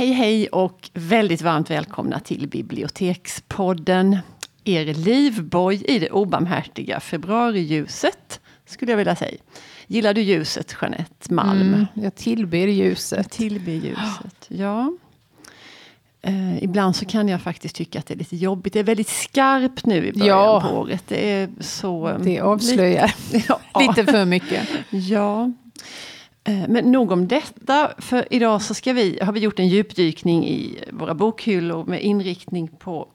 Hej hej och väldigt varmt välkomna till Bibliotekspodden. Er livboj i det obarmhärtiga februariljuset, skulle jag vilja säga. Gillar du ljuset, Jeanette Malm? Mm, jag tillber ljuset. Jag tillber ljuset, ja. Eh, ibland så kan jag faktiskt tycka att det är lite jobbigt. Det är väldigt skarpt nu i början ja, på året. Det är så... Det avslöjar lite, ja. lite för mycket. Ja. Eh, men nog om detta, för idag så ska vi, har vi gjort en djupdykning i våra bokhyllor med inriktning på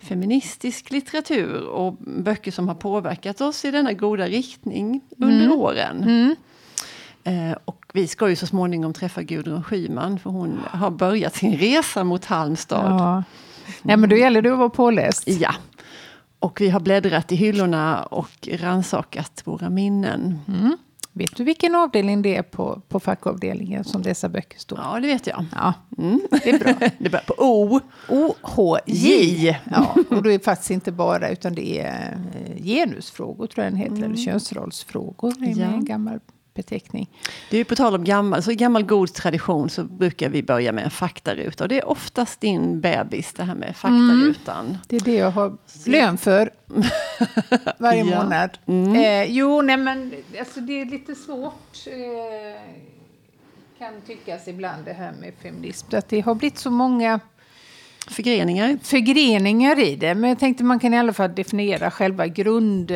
feministisk litteratur och böcker som har påverkat oss i denna goda riktning under mm. åren. Mm. Eh, och vi ska ju så småningom träffa Gudrun Schyman för hon har börjat sin resa mot Halmstad. Ja. ja, men då gäller det att vara påläst. Ja. Och vi har bläddrat i hyllorna och ransakat våra minnen. Mm. Vet du vilken avdelning det är på, på fackavdelningen som dessa böcker står? Ja, det vet jag. Ja, mm. det är bra. det börjar på O. O-H-J. Ja, och det är faktiskt inte bara, utan det är eh, genusfrågor, tror jag den heter, mm. eller könsrollsfrågor. Det är ja. en gammal beteckning. Det är på tal om gammal, så gammal god tradition så brukar vi börja med en faktaruta. Och det är oftast din bebis, det här med faktarutan. Mm, det är det jag har lön för varje ja. månad. Mm. Eh, jo, nej men alltså det är lite svårt. Eh, kan tyckas ibland det här med feminism. Att det har blivit så många förgreningar. förgreningar i det. Men jag tänkte man kan i alla fall definiera själva grund...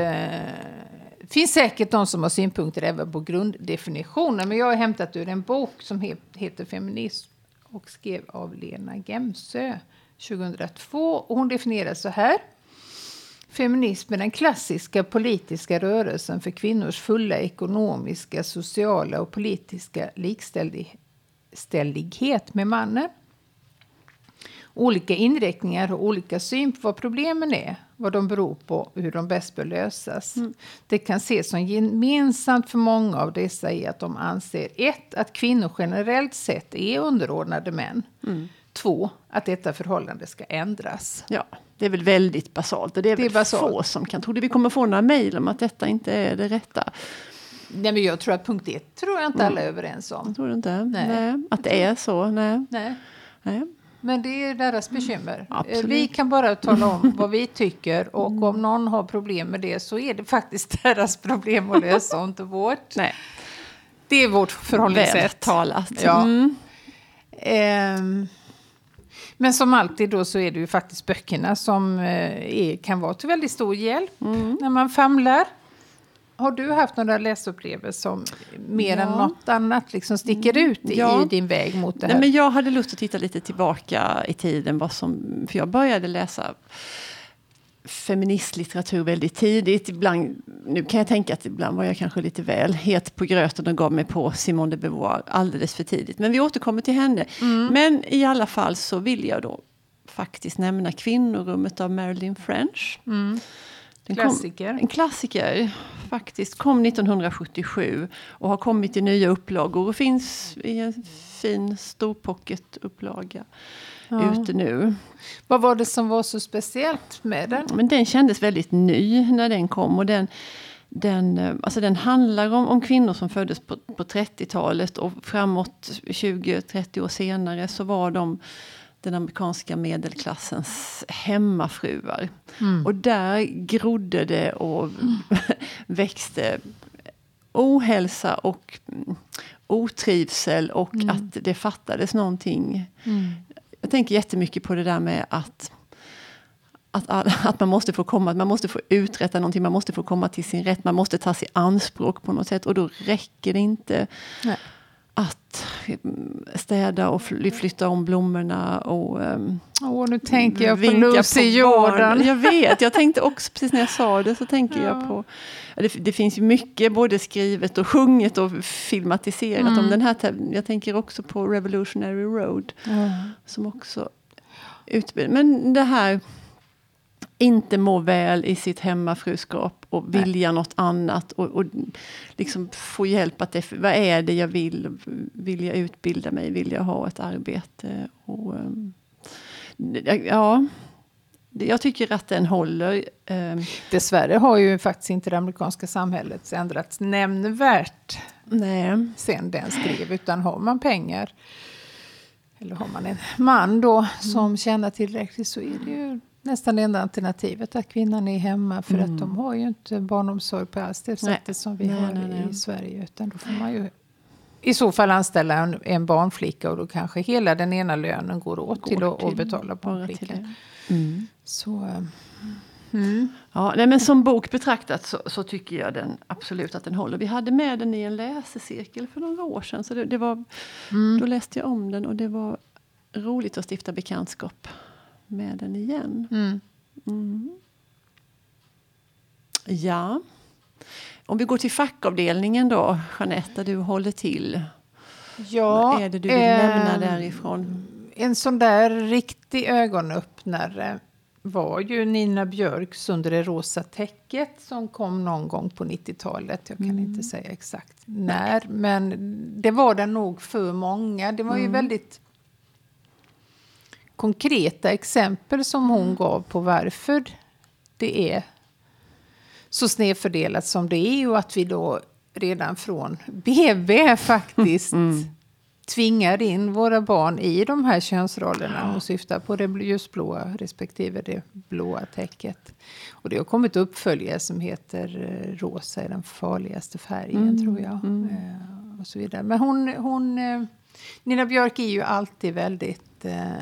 Det finns säkert de som har synpunkter även på grunddefinitionen. Men jag har hämtat ur en bok som heter Feminism och skrev av Lena Gemsö 2002. Och hon definierar så här. Feminism är den klassiska politiska rörelsen för kvinnors fulla ekonomiska, sociala och politiska likställighet med mannen. Olika inriktningar har olika syn på vad problemen är, vad de beror på och hur de bäst bör lösas. Mm. Det kan ses som gemensamt för många av dessa är att de anser ett, att kvinnor generellt sett är underordnade män. Mm. Två, att detta förhållande ska ändras. Ja, det är väl väldigt basalt. Och det är, det är väl basalt. få som kan tro det. Vi kommer få några mejl om att detta inte är det rätta. Nej, men jag tror att punkt ett tror jag inte mm. alla är överens om. Jag tror inte. Nej. Nej. Att det är så, nej. nej. nej. Men det är deras bekymmer. Mm, vi kan bara tala om vad vi tycker och mm. om någon har problem med det så är det faktiskt deras problem att lösa och inte vårt. Nej. Det är vårt förhållningssätt. Väl talat. Ja. Mm. Um, men som alltid då så är det ju faktiskt böckerna som eh, är, kan vara till väldigt stor hjälp mm. när man famlar. Har du haft några läsupplevelser som mer ja. än något annat liksom sticker ut i, ja. i din väg mot det här? Nej, men jag hade lust att titta lite tillbaka i tiden. Vad som, för jag började läsa feministlitteratur väldigt tidigt. Ibland, nu kan jag tänka att ibland var jag kanske lite väl het på gröten och gav mig på Simone de Beauvoir alldeles för tidigt. Men vi återkommer till henne. Mm. Men i alla fall så vill jag då faktiskt nämna Kvinnorummet av Marilyn French. Mm. Klassiker. Kom, en klassiker, faktiskt. Kom 1977 och har kommit i nya upplagor och finns i en fin storpocketupplaga ja. ute nu. Vad var det som var så speciellt med den? Men den kändes väldigt ny när den kom. Och den, den, eh, alltså den handlar om, om kvinnor som föddes på, på 30-talet och framåt 20-30 år senare så var de den amerikanska medelklassens hemmafruar. Mm. Och där grodde det och mm. växte ohälsa och otrivsel och mm. att det fattades någonting. Mm. Jag tänker jättemycket på det där med att att, att man måste få komma, man måste få uträtta någonting, man måste få komma till sin rätt, man måste tas i anspråk på något sätt. Och då räcker det inte Nej. Att städa och flytta om blommorna och um, Åh, nu tänker jag på Lucy Jordan. Jag vet, jag tänkte också precis när jag sa det så tänker ja. jag på det, det, finns ju mycket både skrivet och sjunget och filmatiserat mm. om den här Jag tänker också på Revolutionary Road. Mm. Som också utbildar. Men det här inte må väl i sitt hemmafruskap och vilja Nej. något annat. Och, och liksom få hjälp att det, vad är det jag vill? Vill jag utbilda mig? Vill jag ha ett arbete? Och, um, ja, jag tycker att den håller. Um, Dessvärre har ju faktiskt inte det amerikanska samhället ändrats nämnvärt Nej. sen den skrev. Utan har man pengar eller har man en man då som tjänar tillräckligt så är det ju nästan det enda alternativet att kvinnan är hemma för Mm. att de har ju inte barnomsorg på alls det Nej. sättet som vi Nej, har nej, nej. i Sverige utan då får man ju i så fall anställa en, en barnflicka och då kanske hela den ena lönen går åt Går till att betala barnflickan. Mm. Så, eh, mm. Ja, nej, men som bok betraktat så, så tycker jag den absolut att den håller. Vi hade med den i en läsecirkel för några år sedan. Så det, det var, Mm. Då läste jag om den och det var roligt att stifta bekantskap med den igen. Mm. Mm. Ja. Om vi går till fackavdelningen då, Jeanette, där du håller till. Ja, Vad är det du vill eh, lämna därifrån? En sån där riktig ögonöppnare var ju Nina Björks Under det rosa täcket som kom någon gång på 90-talet. Jag kan Mm. inte säga exakt när, men det var den nog för många. Det var ju Mm. väldigt konkreta exempel som Mm. hon gav på varför det är så snedfördelat som det är och att vi då redan från BB faktiskt Mm. tvingar in våra barn i de här könsrollerna. Hon syftar på det ljusblåa respektive det blåa täcket. Och det har kommit uppföljare som heter eh, Rosa är den farligaste färgen, Mm, tror jag. mm. Eh, och så vidare. Men hon, hon, eh, Nina Björk är ju alltid väldigt eh,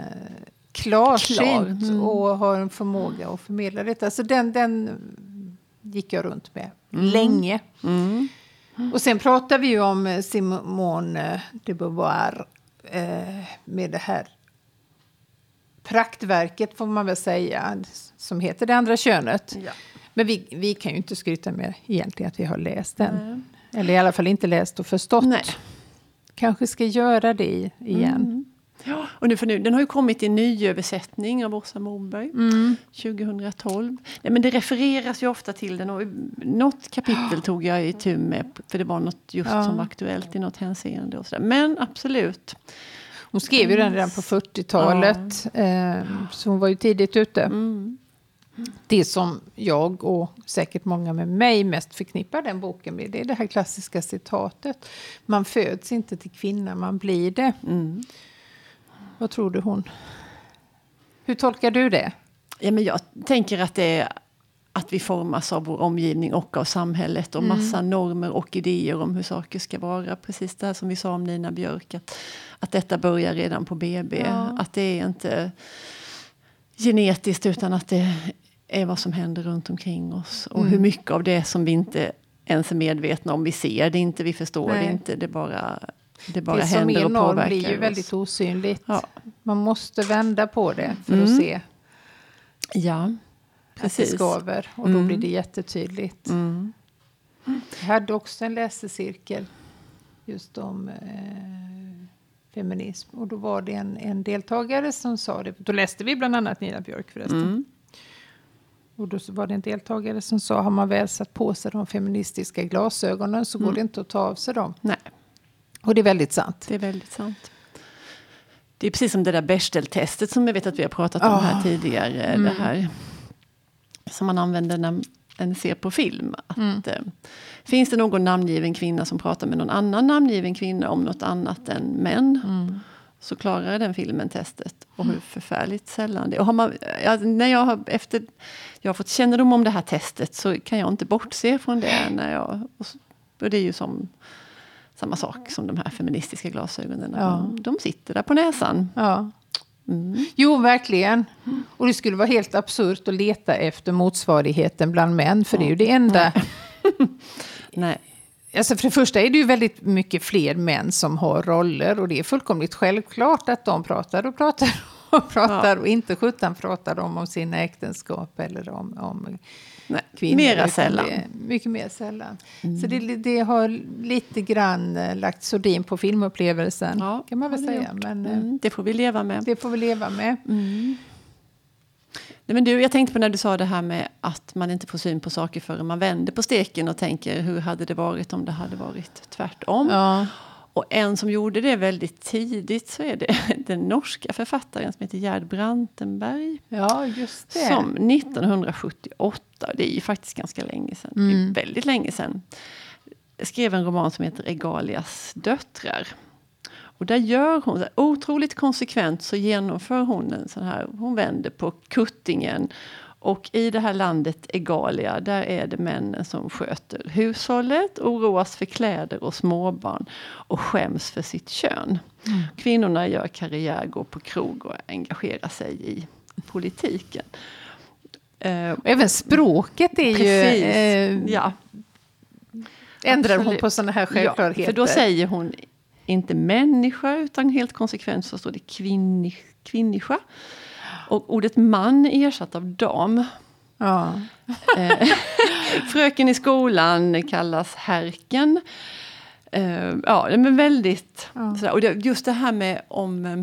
klarsynt Klar, mm. och har en förmåga att förmedla detta. Så den, den gick jag runt med Mm. länge. Mm. Och sen pratar vi ju om eh, Simone de Beauvoir eh, med det här praktverket får man väl säga, som heter Det andra könet. Ja. Men vi, vi kan ju inte skryta med egentligen att vi har läst den. Nej. Eller i alla fall inte läst och förstått. Nej. Kanske ska göra det igen. Mm. Ja, och nu, för nu, den har ju kommit i nyöversättning av Åsa Moberg Mm. 2012. Nej, men det refereras ju ofta till den och något kapitel tog jag i tur med för det var något just Ja. som var aktuellt i något hänseende. Och så där. Men absolut. Hon skrev ju den redan på 40-talet. Eh, så hon var ju tidigt ute. Mm. Det som jag och säkert många med mig mest förknippar den boken med det är det här klassiska citatet. Man föds inte till kvinna, man blir det. Mm. Vad tror du hon? Hur tolkar du det? Ja, men jag tänker att det är att vi formas av vår omgivning och av samhället och massa normer och idéer om hur saker ska vara. Precis det här som vi sa om Nina Björk. Att, att detta börjar redan på BB. Ja. Att det är inte genetiskt utan att det är vad som händer runt omkring oss. Och hur mycket av det som vi inte ens är medvetna om. Vi ser det inte, vi förstår Nej. det inte. Det bara, det bara det som händer är och norm påverkar blir ju oss. väldigt osynligt. Ja. Man måste vända på det för Mm. att se Ja, att det precis. skaver. Och då Mm. blir det jättetydligt. Mm. Jag hade också en läsecirkel just om eh, feminism. Och då var det en, en deltagare som sa det. Då läste vi bland annat Nina Björk förresten. Mm. Och då var det en deltagare som sa har man väl satt på sig de feministiska glasögonen så Mm. går det inte att ta av sig dem. Nej. Och det är väldigt sant. Det är väldigt sant. Det är precis som det där Bechdel-testet som jag vet att vi har pratat om Ah. här tidigare. Det här som man använder när en ser på film. Att, Mm. eh, finns det någon namngiven kvinna som pratar med någon annan namngiven kvinna om något annat än män Mm. så klarar den filmen testet. Och hur förfärligt sällan det och har man, när jag har, efter jag har fått kännedom om det här testet så kan jag inte bortse från det. När jag, och, och det är ju som samma sak som de här feministiska glasögonen. Ja. De, sitter där på näsan. Ja. Mm. Jo, verkligen. Och det skulle vara helt absurt att leta efter motsvarigheten bland män. För det är ju det enda. Nej. Alltså för det första är det ju väldigt mycket fler män som har roller. Och det är fullkomligt självklart att de pratar och pratar och pratar. Och inte sjutton pratar de om sina äktenskap eller om, om Nej. kvinnor. Mera sällan. det Mycket mer sällan. Så det, det har lite grann eh, lagt sordin på filmupplevelsen. Ja, kan man väl säga. Men eh, Mm, det får vi leva med. det får vi leva med. Nej, men du, jag tänkte på när du sa det här med att man inte får syn på saker förrän man vänder på steken och tänker hur hade det varit om det hade varit tvärtom. Ja. Och en som gjorde det väldigt tidigt så är det den norska författaren som heter Gerd Brantenberg. ja, just det. Som 1978, det är ju faktiskt ganska länge sedan, Mm. väldigt länge sedan, skrev en roman som heter Egalias döttrar. och där gör hon, otroligt konsekvent så genomför hon en sån här, hon vänder på kuttingen. Och i det här landet Egalia, där är det männen som sköter hushållet, oroas för kläder och småbarn och skäms för sitt kön. Mm. Kvinnorna gör karriär, går på krog och engagerar sig i politiken. Uh, Även språket är precis, ju... Eh, ja. Ändrar Absolut. hon på sådana här självklarheter? Ja, för då säger hon inte människa, utan helt konsekvent så står det kvinni, kvinniska. Och ordet man är ersatt av dam. Ja. Eh, fröken i skolan kallas härken. Uh, ja, men väldigt... Ja. Sådär. Och just det här med om... Eh,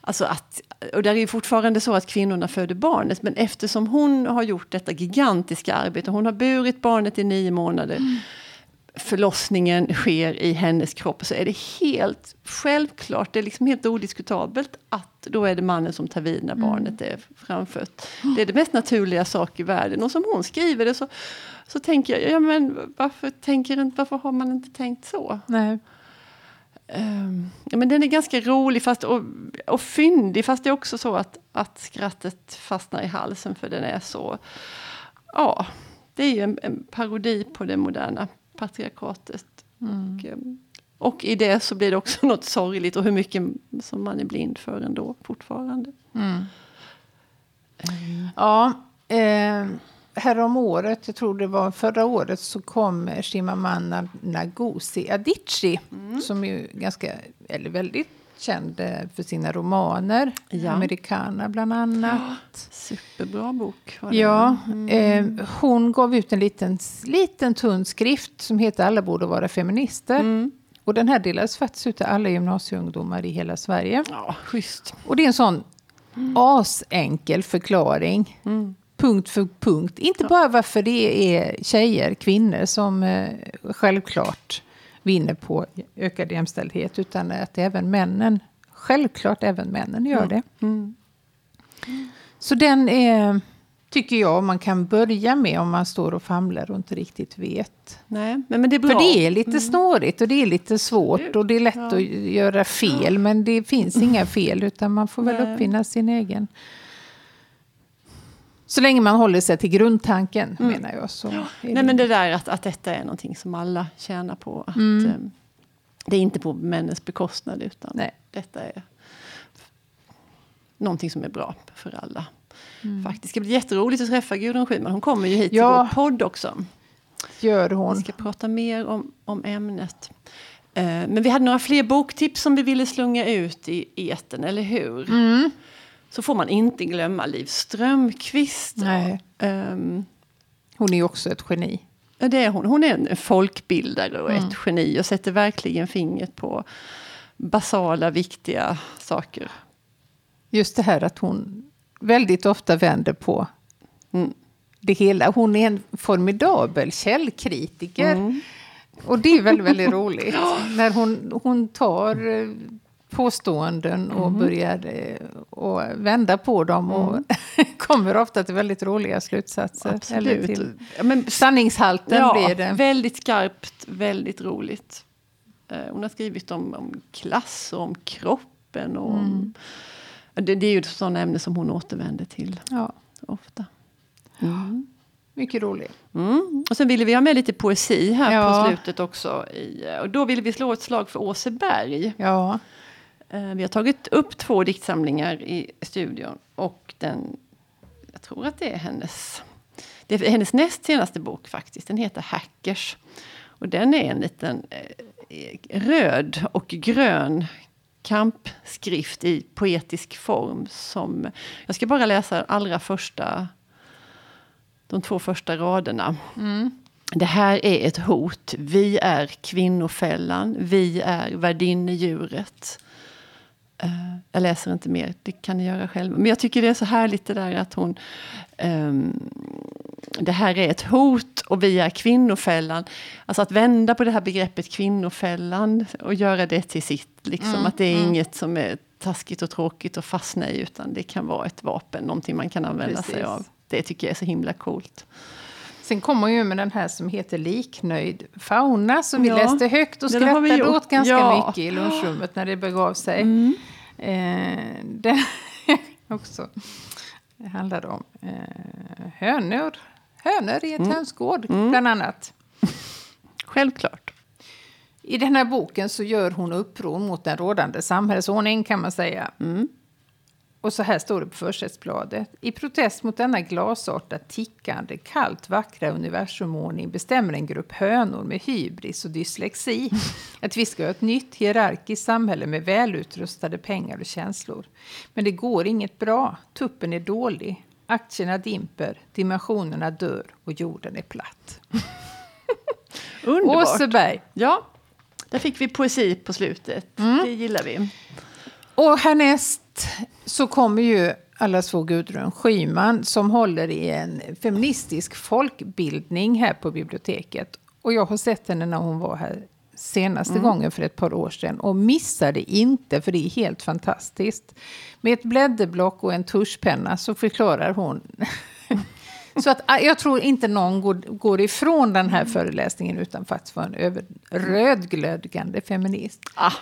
alltså att, och där är fortfarande så att kvinnorna föder barnet. Men eftersom hon har gjort detta gigantiska arbete. Hon har burit barnet i nio månader. Mm förlossningen sker i hennes kropp så är det helt självklart, det är liksom helt odiskutabelt att då är det mannen som tar vid när mm. barnet är framfött. Det är det mest naturliga sak i världen. Och som hon skriver det så, så tänker jag, ja men varför, tänker, varför har man inte tänkt så? Nej. Um, ja, men den är ganska rolig fast, och, och fyndig, fast det är också så att, att skrattet fastnar i halsen för den är så... Ja, det är ju en, en parodi på det moderna patriarkatet. Mm. Och, ehm, och, i det så blir det också något sorgligt och hur mycket som man är blind för ändå fortfarande. Mm. Mm. Ja, eh, härom året, jag tror det var förra året, så kom Shimamanda Ngozi Adichie, mm. som är ganska, eller väldigt känd eh, för sina romaner. Ja. Americana bland annat. Ja, superbra bok. Ja, mm. eh, hon gav ut en liten, liten tunn skrift som heter Alla borde vara feminister. Mm. Och den här delades faktiskt ut till alla gymnasieungdomar i hela Sverige. Ja, schysst. Och det är en sån mm. asenkel förklaring. Mm. Punkt för punkt. Inte ja. bara varför det är tjejer, kvinnor som eh, självklart vinner på ökad jämställdhet utan att även männen, självklart även männen gör det. Mm. Så den är, tycker jag man kan börja med om man står och famlar och inte riktigt vet. Nej, men, men det är bra. För det är lite mm. snårigt och det är lite svårt och det är lätt ja. att göra fel men det finns inga fel utan man får väl Nej. uppfinna sin egen. Så länge man håller sig till grundtanken, mm. menar jag. Så Nej, det... men det där att, att detta är någonting som alla tjänar på. Att, mm. um, det är inte på männens bekostnad, utan Nej. detta är någonting som är bra för alla. Mm. Faktiskt. Det ska bli jätteroligt att träffa Gudrun Schyman. Hon kommer ju hit ja. till vår podd också. Gör hon. Vi ska prata mer om, om ämnet. Uh, men vi hade några fler boktips som vi ville slunga ut i eten, eller hur? Mm så får man inte glömma Liv Strömquist. Nej. Um, hon är också ett geni. Det är hon. Hon är en folkbildare och mm. ett geni och sätter verkligen fingret på basala, viktiga saker. Just det här att hon väldigt ofta vänder på mm. det hela. Hon är en formidabel källkritiker. Mm. Och det är väldigt, väldigt roligt. När hon, hon tar eh, påståenden och mm. börjar eh, och vända på dem och mm. kommer ofta till väldigt roliga slutsatser. Absolut. Eller till Men, sanningshalten ja, blir det. Väldigt skarpt, väldigt roligt. Eh, hon har skrivit om, om klass och om kroppen. Och mm. om, det, det, är ju sådana ämnen som hon återvänder till ja. ofta. Mm. Mycket roligt. Mm. Och sen ville vi ha med lite poesi här ja. på slutet också. I, och då ville vi slå ett slag för Åseberg. Ja. Eh, vi har tagit upp två diktsamlingar i studion. Och den, jag tror att det är hennes, det är hennes näst senaste bok faktiskt. Den heter Hackers. Och den är en liten eh, röd och grön kampskrift i poetisk form. Som, jag ska bara läsa allra första, de två första raderna. Mm. Det här är ett hot. Vi är kvinnofällan. Vi är värdinnedjuret. Uh, jag läser inte mer, det kan ni göra själva. Men jag tycker det är så härligt det där att hon... Um, det här är ett hot och vi är kvinnofällan. Alltså att vända på det här begreppet kvinnofällan och göra det till sitt. Liksom. Mm, att det är mm. inget som är taskigt och tråkigt att fastna i utan det kan vara ett vapen, någonting man kan använda Precis. sig av. Det tycker jag är så himla coolt. Sen kommer ju med den här som heter Liknöjd fauna som vi Ja. läste högt och skrattade åt ganska Ja. mycket i lunchrummet när det begav sig. Mm. Eh, det också. Det handlade om eh, hönor. Hönor i ett Mm. hönsgård, bland annat. Självklart. I den här boken så gör hon uppror mot den rådande samhällsordning kan man säga. Och så här står det på försättsbladet. I protest mot denna glasartat tickande, kallt vackra universumordning bestämmer en grupp hönor med hybris och dyslexi att vi ska ha ett nytt hierarkiskt samhälle med välutrustade pengar och känslor. Men det går inget bra. Tuppen är dålig. Aktierna dimper, dimensionerna dör och jorden är platt. Underbart. Åseberg. Ja, där fick vi poesi på slutet. Mm. Det gillar vi. Och härnäst så kommer ju allas vår Gudrun Schyman som håller i en feministisk folkbildning här på biblioteket. Och jag har sett henne när hon var här senaste gången för ett par år sedan och missade inte för det är helt fantastiskt. Med ett blädderblock och en tuschpenna så förklarar hon Så att, ah, jag tror inte någon går, går ifrån den här föreläsningen utan faktiskt var en över, rödglödgande feminist. Ah.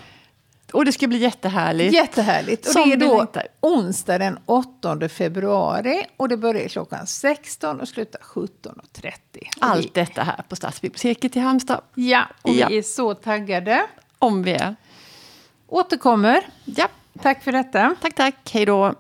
Och det ska bli jättehärligt. Jättehärligt. Och Som det är då längtar. onsdag den 8 februari och det börjar klockan 16 och slutar 17.30. Och Allt detta här på Stadsbiblioteket i Halmstad. Ja, och Ja. vi är så taggade. Om vi är. Återkommer. Ja, Tack för detta. tack, tack. Hej då.